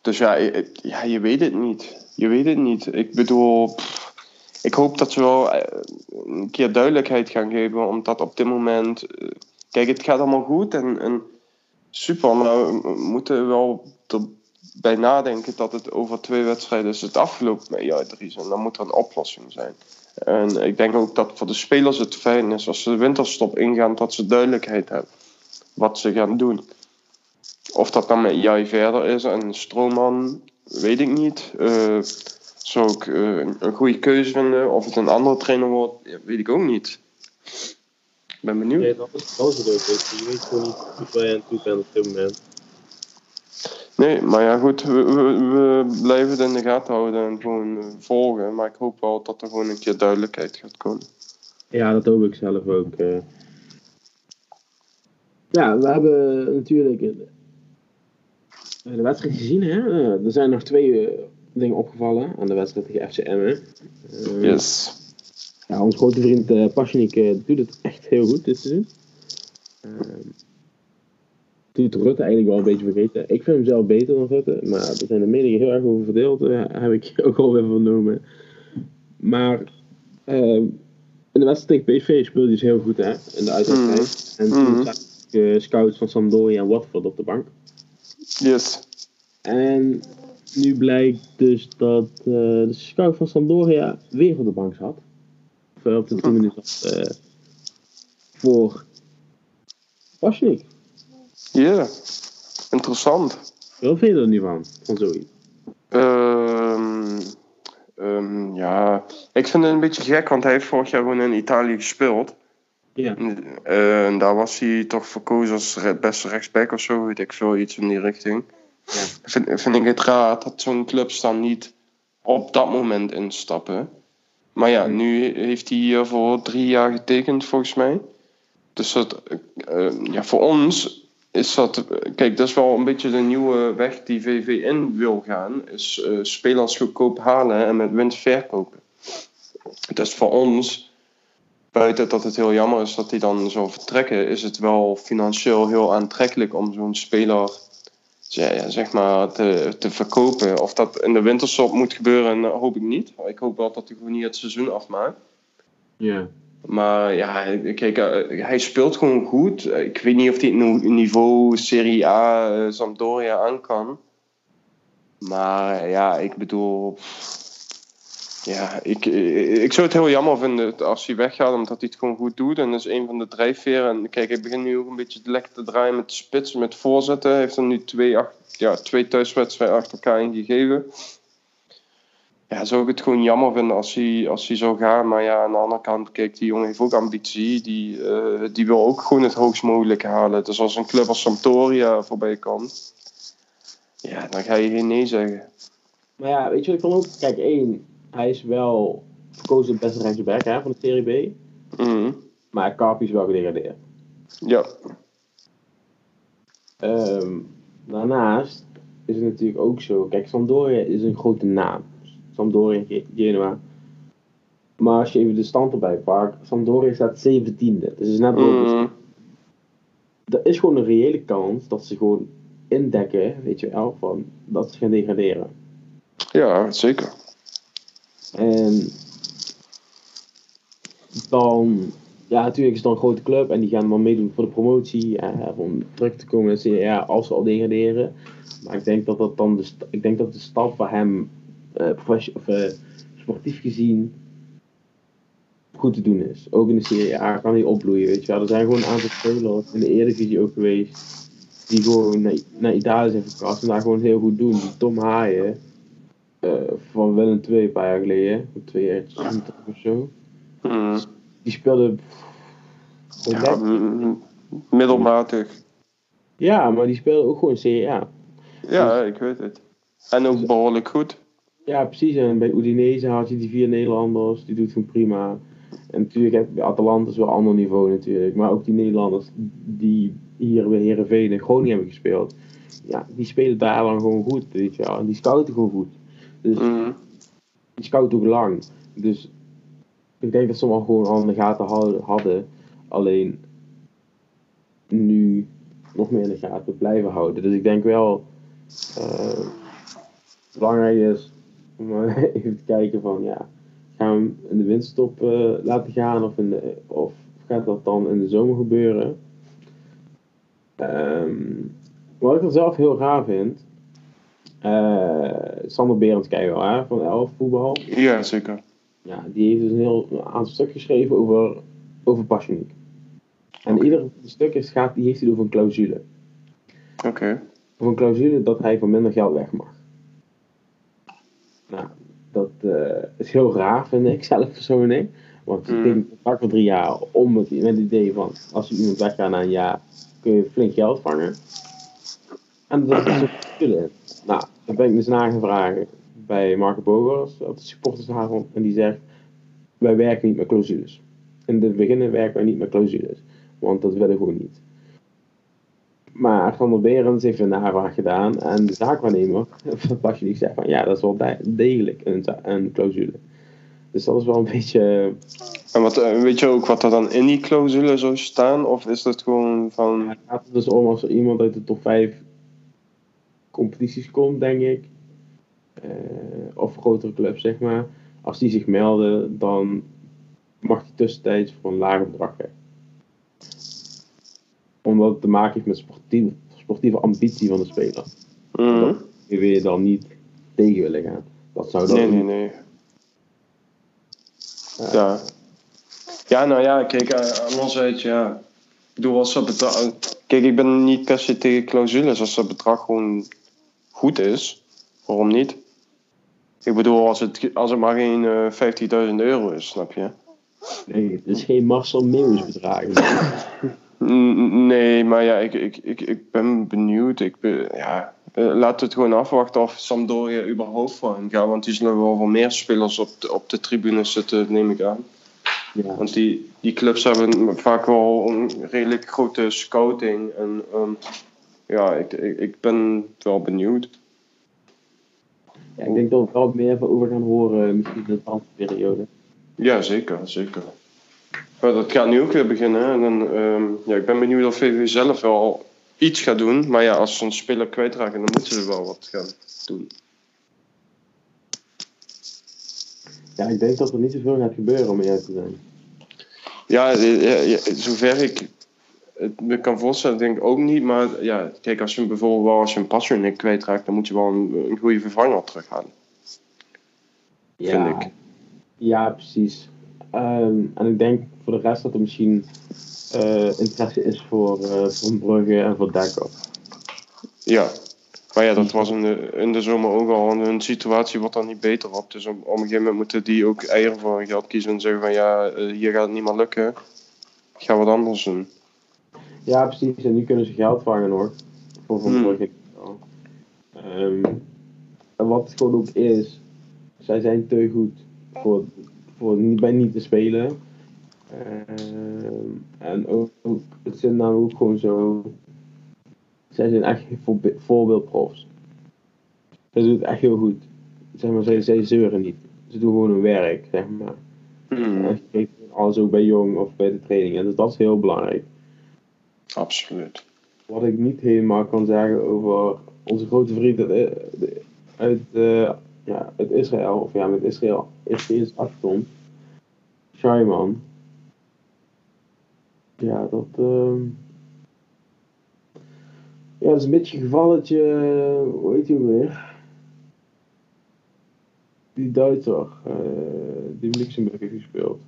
dus ja, ja, je weet het niet. Je weet het niet. Ik bedoel, ik hoop dat ze wel eh, een keer duidelijkheid gaan geven, omdat op dit moment. eh, Kijk, het gaat allemaal goed en, super, maar we moeten wel erbij nadenken dat het over twee wedstrijden is het afgelopen met Dries. En dan moet er een oplossing zijn. En ik denk ook dat voor de spelers het fijn is als ze de winterstop ingaan, dat ze duidelijkheid hebben wat ze gaan doen. Of dat dan met Jij verder is en Stroomman, weet ik niet. Eh zou ik eh, een, goede keuze vinden. Of het een andere trainer wordt, weet ik ook niet. Ik ben benieuwd. Nee, dat is, dat is het ook. Je weet gewoon niet waar je aan toe bent op dit moment. Nee, maar ja goed, we, we, we blijven het in de gaten houden en gewoon eh, volgen. Maar ik hoop wel dat er gewoon een keer duidelijkheid gaat komen. Ja, dat hoop ik zelf ook. Ja, we hebben natuurlijk de wedstrijd gezien. Hè? Eh, er zijn nog twee eh, dingen opgevallen aan de wedstrijd tegen FC Emmen. Eh, Yes. Ja, onze grote vriend uh, Pasjenik eh, doet het echt heel goed dit seizoen. Uh, doet Rutte eigenlijk wel een beetje vergeten. Ik vind hem zelf beter dan Rutte, maar daar zijn de meningen heel erg over verdeeld, eh, heb ik ook al weer vernomen. Maar eh, in de wedstrijd tegen PSV speelde hij dus heel goed hè, in de uitwedstrijd. En toen zaten uh, scouts van Sampdoria en Watford op de bank. Yes. En nu blijkt dus dat eh, de scout van Sampdoria weer op de bank zat. Of op de 10 minuten zat. eh, voor Pasjenik. Ja. Interessant. Wat vind je er nu van? Van zoiets? Ehm, ehm, ja, ik vind het een beetje gek, want hij heeft vorig jaar gewoon in Italië gespeeld. Ja. Eh, en daar was hij toch verkozen als beste rechtsback of zo, weet ik veel, iets in die richting. Ja. Vind, vind ik het raar dat zo'n clubs dan niet op dat moment instappen. Maar ja, Hmm. nu heeft hij hier voor drie jaar getekend volgens mij. Dus dat, eh, eh, ja, voor ons is dat, kijk, dat is wel een beetje de nieuwe weg die VV in wil gaan. Is spelers goedkoop halen en met winst verkopen. Dus voor ons, buiten dat het heel jammer is dat hij dan zou vertrekken, is het wel financieel heel aantrekkelijk om zo'n speler zeg maar te, te verkopen. Of dat in de winterstop moet gebeuren, eh, hoop ik niet. Ik hoop wel dat hij gewoon niet het seizoen afmaakt. Ja. Maar ja, kijk, eh, hij speelt gewoon goed. Ik weet niet of hij het niveau Serie A eh, Sampdoria aan kan. Maar ja, ik bedoel... Ja, ik, eh, ik zou het heel jammer vinden als hij weggaat, omdat hij het gewoon goed doet. En dat is een van de drijfveren. En kijk, hij begint nu ook een beetje lekker te draaien met spits, met voorzetten. Hij heeft er nu twee, ja, twee thuiswedstrijden achter elkaar ingegeven. Ja, zou ik het gewoon jammer vinden als hij, als hij zou gaan. Maar ja, aan de andere kant, kijk, die jongen heeft ook ambitie. Die, eh, die wil ook gewoon het hoogst mogelijke halen. Dus als een club als Sampdoria voorbij kan, ja, dan ga je geen nee zeggen. Maar ja, weet je wat ik van ook? Kijk, één, hij is wel verkozen het beste rechtsback hè, van de Serie B. Mhm. Maar Carpi is wel gedegradeerd. Ja, Ehm, daarnaast is het natuurlijk ook zo. Kijk, Sampdoria is een grote naam. Sampdoria, Ge- Genoa. Maar als je even de stand erbij pakt, Sampdoria staat 17e. Dus is net boven. Mhm. Er is gewoon een reële kans dat ze gewoon indekken, weet je wel, van dat ze gaan degraderen. ja zeker. En dan, ja, natuurlijk is het dan een grote club en die gaan dan meedoen voor de promotie, eh, om terug te komen in de Serie A als ze al degraderen. Maar ik denk dat dat dan de, ik denk dat de stap voor hem, eh, eh, sportief gezien, goed te doen is. Ook in de Serie A kan hij opbloeien, weet je wel. Er zijn gewoon een aantal spelers in de Eredivisie ook geweest, die gewoon naar, naar Italië zijn verkast en daar gewoon heel goed doen. Die Tom Haaien, eh, van Willem II een paar jaar geleden, twee jaar of zo. Mhm. Die speelde. Ja, middelmatig. Ja, maar die speelde ook gewoon Serie A. Ja, ik weet het. En ook behoorlijk goed. Ja, precies. En bij Udinese had je die vier Nederlanders, die doet gewoon prima. En natuurlijk heb je Atalanta is wel een ander niveau natuurlijk. Maar ook die Nederlanders die hier bij Heerenveen en Groningen hebben gespeeld. Ja, die spelen daar dan gewoon goed, weet je wel. En die scouten gewoon goed. Dus Mhm. die scout ook lang. Dus ik denk dat ze hem al gewoon al in de gaten hadden. Alleen nu nog meer in de gaten blijven houden. Dus ik denk wel uh, belangrijk is om even te kijken van ja, gaan we hem in de winterstop uh, laten gaan of, in de, of gaat dat dan in de zomer gebeuren? Um, wat ik er zelf heel raar vind, uh, Sander Berends ken je wel hè, van Elf voetbal. Ja, zeker. Ja, die heeft dus een heel aantal stuk geschreven over, over Passionik. En okay. ieder stuk is, gaat, die heeft hij over een clausule. Oké. Okay. Over een clausule dat hij voor minder geld weg mag. Nou, dat uh, is heel raar, vind ik zelf persoonlijk. Want je mm. een contract voor drie jaar om het, met het idee van als je iemand weggaat na een jaar, kun je flink geld vangen. En dat is een clausule. Nou, dan ben ik dus nagevraagd bij Marco Bogers op de supportersavond. En die zegt, wij werken niet met clausules. In het begin werken wij niet met clausules. Want dat willen we gewoon niet. Maar Van der Berends heeft een navraag gedaan en de zaakwaarnemer van niet zegt van ja, dat is wel degelijk een, een clausule. Dus dat is wel een beetje. En wat, eh, weet je ook wat er dan in die clausule zou staan? Of is dat gewoon van. Ja, het gaat er dus om als er iemand uit de top 5 competities komt, denk ik. Uh, of grotere clubs, zeg maar. Als die zich melden, dan mag hij tussentijds voor een lager bedrag weg omdat het te maken heeft met sportieve, sportieve ambitie van de speler. Mm wil je dan niet tegen willen gaan. Dat zou dan nee, nee, nee. Ja. ja. ja. nou ja, kijk, uh, anderzijds, ja. Ik bedoel, als dat bedrag... Kijk, ik ben niet per se tegen clausules. Als dat bedrag gewoon goed is, waarom niet? Ik bedoel, als het, als het maar geen uh, eh, 50.000 euro is, snap je? Nee, het is geen Marcel Meeuwis bedrag. Nee, maar ja, ik, ik, ik, ik ben benieuwd. Ik ben, ja, eh, we het gewoon afwachten of Sampdoria überhaupt voor hem gaat. Want die zullen wel voor meer spelers op de, op de tribune zitten, neem ik aan. Ja. Want die, die clubs hebben vaak wel een redelijk grote scouting. En um, ja, ik, ik, ik ben wel benieuwd. Ja, ik denk dat we er wel meer over gaan horen, misschien in de transferperiode. Ja, zeker, zeker. Maar dat gaat nu ook weer beginnen. En dan, ehm, ja, ik ben benieuwd of VV zelf wel iets gaat doen. Maar ja, als ze een speler kwijtraken, dan moeten ze wel wat gaan doen. Ja, ik denk dat er niet zoveel gaat gebeuren om eerlijk te zijn. Ja, ja, zover ik het me kan voorstellen, denk ik ook niet. Maar ja, kijk, als je bijvoorbeeld wel als je een passion kwijtraakt, dan moet je wel een, een goede vervanger terughalen. Ja, vind ik. Ja, precies. Ehm, en ik denk voor de rest dat er misschien uh, interesse is voor, uh, voor Brugge en voor Dekker. Ja, maar ja, dat was in de, in de zomer ook al. En hun situatie wordt dan niet beter op. Dus op, op een gegeven moment moeten die ook eieren voor hun geld kiezen en zeggen van ja, uh, hier gaat het niet meer lukken. Ga wat anders doen. Ja, precies. En nu kunnen ze geld vangen hoor. Voor Van hmm. Um, en wat het gewoon ook is, zij zijn te goed voor voor niet, bij niet te spelen. Ehm, en ook, het zijn nou ook gewoon zo. Zij zijn echt voorbeeldprofs. Zij doen het echt heel goed. Zeg maar, zij, zij zeuren niet. Ze doen gewoon hun werk, zeg maar. Mm. En je alles ook bij Jong of bij de training. En dus dat is heel belangrijk. Absoluut. Wat ik niet helemaal kan zeggen over onze grote vriend uit, uit uh, ja, uit Israël, of ja, met Israël, Israëls achtergrond. Shaiman. Ja, dat. Uh, ja, dat is een beetje een gevalletje. Hoe heet hij weer? Die Duitser, uh, die Luxemburg heeft gespeeld.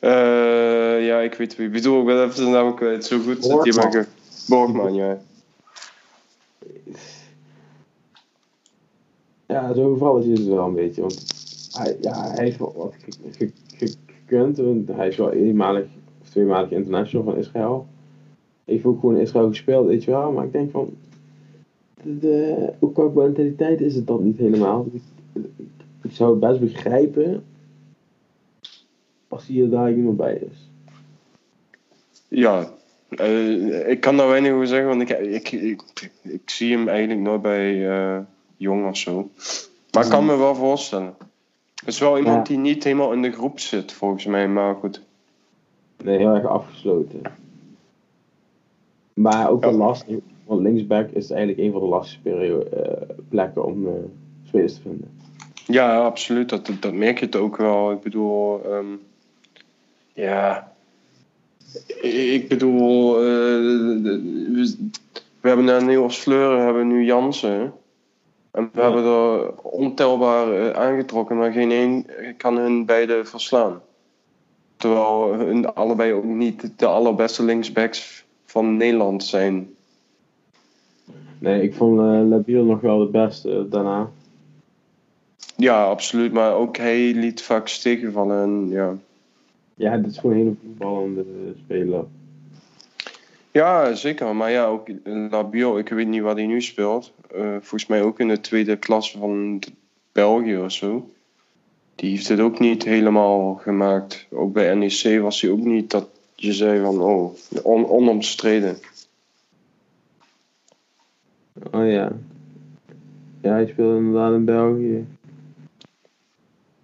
Uh, ja, ik weet wie. Ik bedoel, ik ben even zijn naam kwijt. Zo goed zit hij Borgman, ja. Ja, zo'n gevalletje is het wel een beetje. Want hij, ja, hij heeft wat gekund. Want hij is wel eenmalig of tweemalig international van Israël. Heeft ook gewoon in Israël gespeeld, weet je wel. Maar ik denk van. De, ook qua mentaliteit is het dat niet helemaal. Ik, ik, zou het best begrijpen. Als hier daar iemand bij is. Ja, uh, ik kan daar weinig over zeggen, want ik, ik, ik, ik zie hem eigenlijk nooit bij uh, Jong of zo. Maar ik kan me wel voorstellen. Het is wel iemand die niet helemaal in de groep zit, volgens mij, maar goed. Nee, heel erg afgesloten. Maar ook wel lastig, want linksback is eigenlijk een van de lastigste uh, plekken om spelers te vinden. Ja, absoluut. Dat, dat merk je het ook wel. Ik bedoel, um, ja. Ik bedoel, uh, we, we, hebben Niels Fleuren, hebben nu Jansen. En we hebben er ontelbaar aangetrokken, maar geen één kan hun beide verslaan. Terwijl hun allebei ook niet de allerbeste linksbacks van Nederland zijn. Nee, ik vond uh, Labiel nog wel de beste daarna. Ja, absoluut. Maar ook hij liet vaak vallen. En, ja. Ja, dit is gewoon een hele voetballende speler. Ja, zeker. Maar ja, ook Labiel, ik weet niet wat hij nu speelt. Uh, volgens mij ook in de tweede klasse van België of zo. Die heeft het ook niet helemaal gemaakt. Ook bij NEC was hij ook niet dat je zei van, oh, on, onomstreden. Oh ja. Ja, hij speelde inderdaad in België.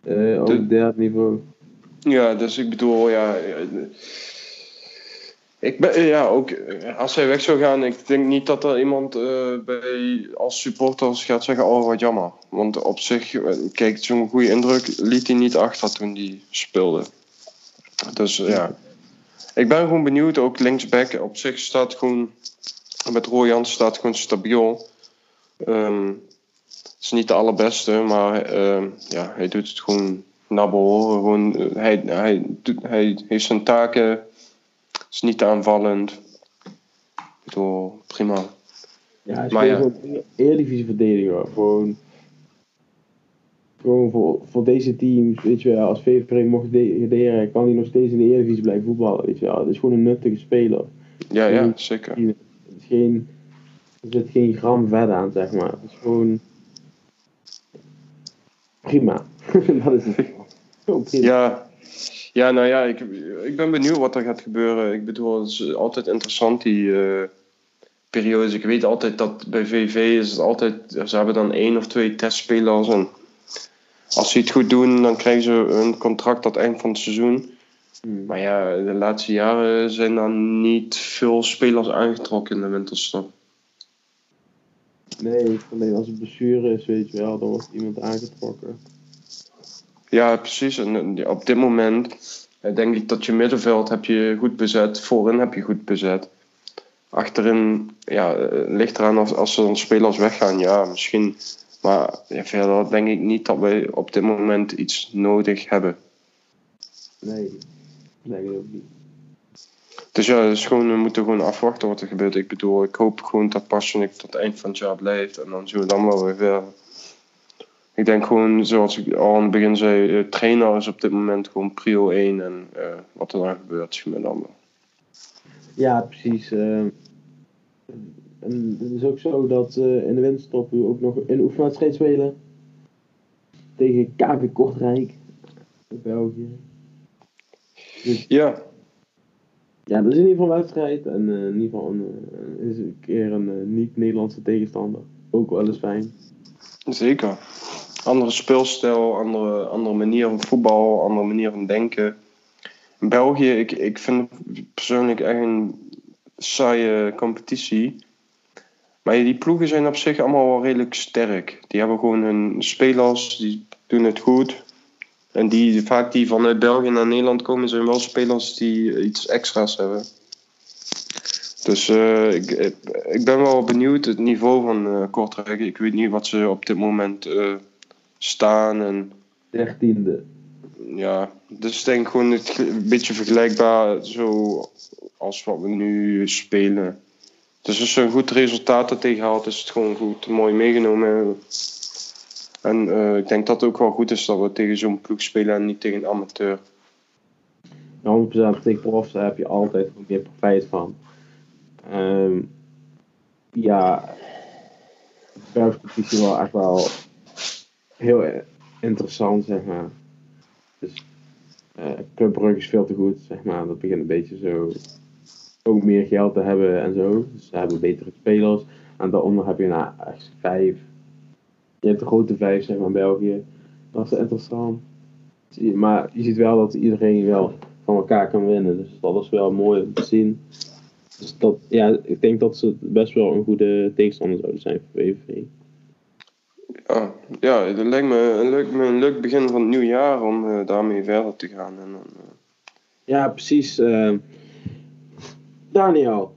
Uh, op de, derde niveau. Ja, dus ik bedoel, ja. Ik ben, ja, ook als hij weg zou gaan, ik denk niet dat er iemand bij, als supporters gaat zeggen: Oh, wat jammer. Want op zich, eh, kijk, zo'n goede indruk liet hij niet achter toen hij speelde. Dus ja. Ik ben gewoon benieuwd, ook linksback op zich staat gewoon, met Roy staat gewoon stabiel. Um, het is niet de allerbeste, maar ja, hij doet het gewoon behoren. Gewoon, eh, hij, hij, hij heeft zijn taken, is niet aanvallend. Ik bedoel, prima. Ja, hij is maar gewoon. Eredivisie verdediger. Gewoon gewoon voor, voor deze teams, weet je wel, als VVP mocht degraderen, kan hij nog steeds in de Eredivisie blijven voetballen, weet je wel. Het is gewoon een nuttige speler. Ja, ja, zeker. Het is geen, er zit geen gram vet aan, zeg maar. Het is gewoon prima. dat is het. Ja. ja, nou ja, ik, ik ben benieuwd wat er gaat gebeuren. Ik bedoel, het is altijd interessant die uh, periodes. Ik weet altijd dat bij VV is het altijd, ze hebben dan één of twee testspelers en als ze het goed doen, dan krijgen ze een contract tot eind van het seizoen. Hmm. Maar ja, de laatste jaren zijn er niet veel spelers aangetrokken in de winterstop. Nee, alleen als het blessure is, weet je wel, dan wordt iemand aangetrokken. Ja, precies. En op dit moment denk ik dat je middenveld heb je goed bezet, voorin heb je goed bezet. Achterin ja, ligt eraan als, als er dan spelers weggaan. Ja, misschien maar ja, verder denk ik niet dat wij op dit moment iets nodig hebben. Nee, denk ik ook niet. Dus ja, dus gewoon, we moeten gewoon afwachten wat er gebeurt. Ik bedoel, ik hoop gewoon dat Passionik tot het eind van het jaar blijft. En dan zullen we dan wel weer verder. Ik denk gewoon, zoals ik al aan het begin zei, uh, trainer is op dit moment gewoon prio 1. En uh, wat er dan gebeurt, zien we dan wel. Ja, precies. Uh, en het is ook zo dat uh, in de winterstop u ook nog een oefenwedstrijd spelen. Tegen KV Kortrijk. In België. Dus, ja. Ja, dat is in ieder geval een wedstrijd. En in ieder geval een, is een keer een niet-Nederlandse tegenstander. Ook wel eens fijn. Zeker. Andere speelstijl, andere, andere manier van voetbal, andere manier van denken. In België, ik, ik vind persoonlijk echt een saaie competitie. Maar die ploegen zijn op zich allemaal wel redelijk sterk. Die hebben gewoon hun spelers, die doen het goed. En die, vaak die vanuit België naar Nederland komen, zijn wel spelers die iets extra's hebben. Dus uh, ik, ik ben wel benieuwd het niveau van uh, Kortrijk. Ik weet niet wat ze op dit moment uh, staan. En, Dertiende. Ja, dus ik denk gewoon het, een beetje vergelijkbaar zo als wat we nu spelen. Dus als je een goed resultaat er tegen haalt, is het gewoon goed, mooi meegenomen. En uh, ik denk dat het ook wel goed is dat we tegen zo'n ploeg spelen en niet tegen een amateur. 100% tegen profs, daar heb je altijd meer profijt van. Um, ja, de wel echt wel heel interessant, zeg maar. Dus uh, Club Brugge is veel te goed, zeg maar. Dat begint een beetje zo ook meer geld te hebben en zo. Dus ze hebben betere spelers. En daaronder heb je nou echt vijf. Je hebt de grote vijf zeg maar België. Dat is interessant. Maar je ziet wel dat iedereen wel van elkaar kan winnen. Dus dat is wel mooi om te zien. Dus dat, ja, ik denk dat ze best wel een goede tegenstander zouden zijn voor VVV. Ja, ja het lijkt me, een leuk begin van het nieuwe jaar om uh, daarmee verder te gaan. En dan, uh... Ja, precies. Uh, Daniel,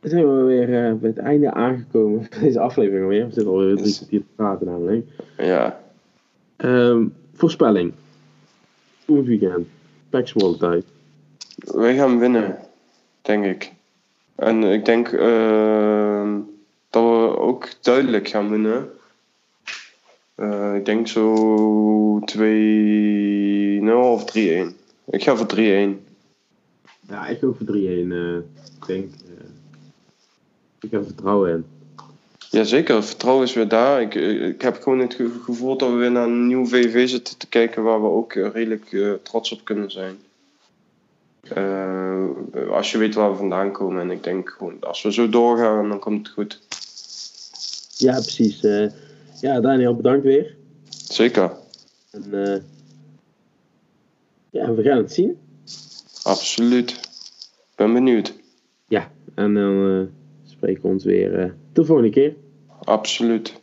dan zijn we weer bij het einde aangekomen van deze aflevering alweer. We zitten alweer drie kwartier te praten namelijk. Ja. Um, voorspelling. Komend weekend. Pax tijd. Wij gaan winnen, denk ik. En ik denk uh, dat we ook duidelijk gaan winnen. Uh, ik denk zo 2-0 of 3-1. Ik ga voor 3-1. Ja, ik ook voor 3-1. Uh, ik denk. Uh, ik heb vertrouwen in. Jazeker, vertrouwen is weer daar. Ik, ik heb gewoon het gevoel dat we weer naar een nieuw VV zitten te kijken waar we ook redelijk trots op kunnen zijn. Als je weet waar we vandaan komen. En ik denk gewoon, als we zo doorgaan, dan komt het goed. Ja, precies. Ja, Daniel, bedankt weer. Zeker. En ja, we gaan het zien. Absoluut. Ben benieuwd. Ja, en dan spreken we ons weer de volgende keer. Absoluut.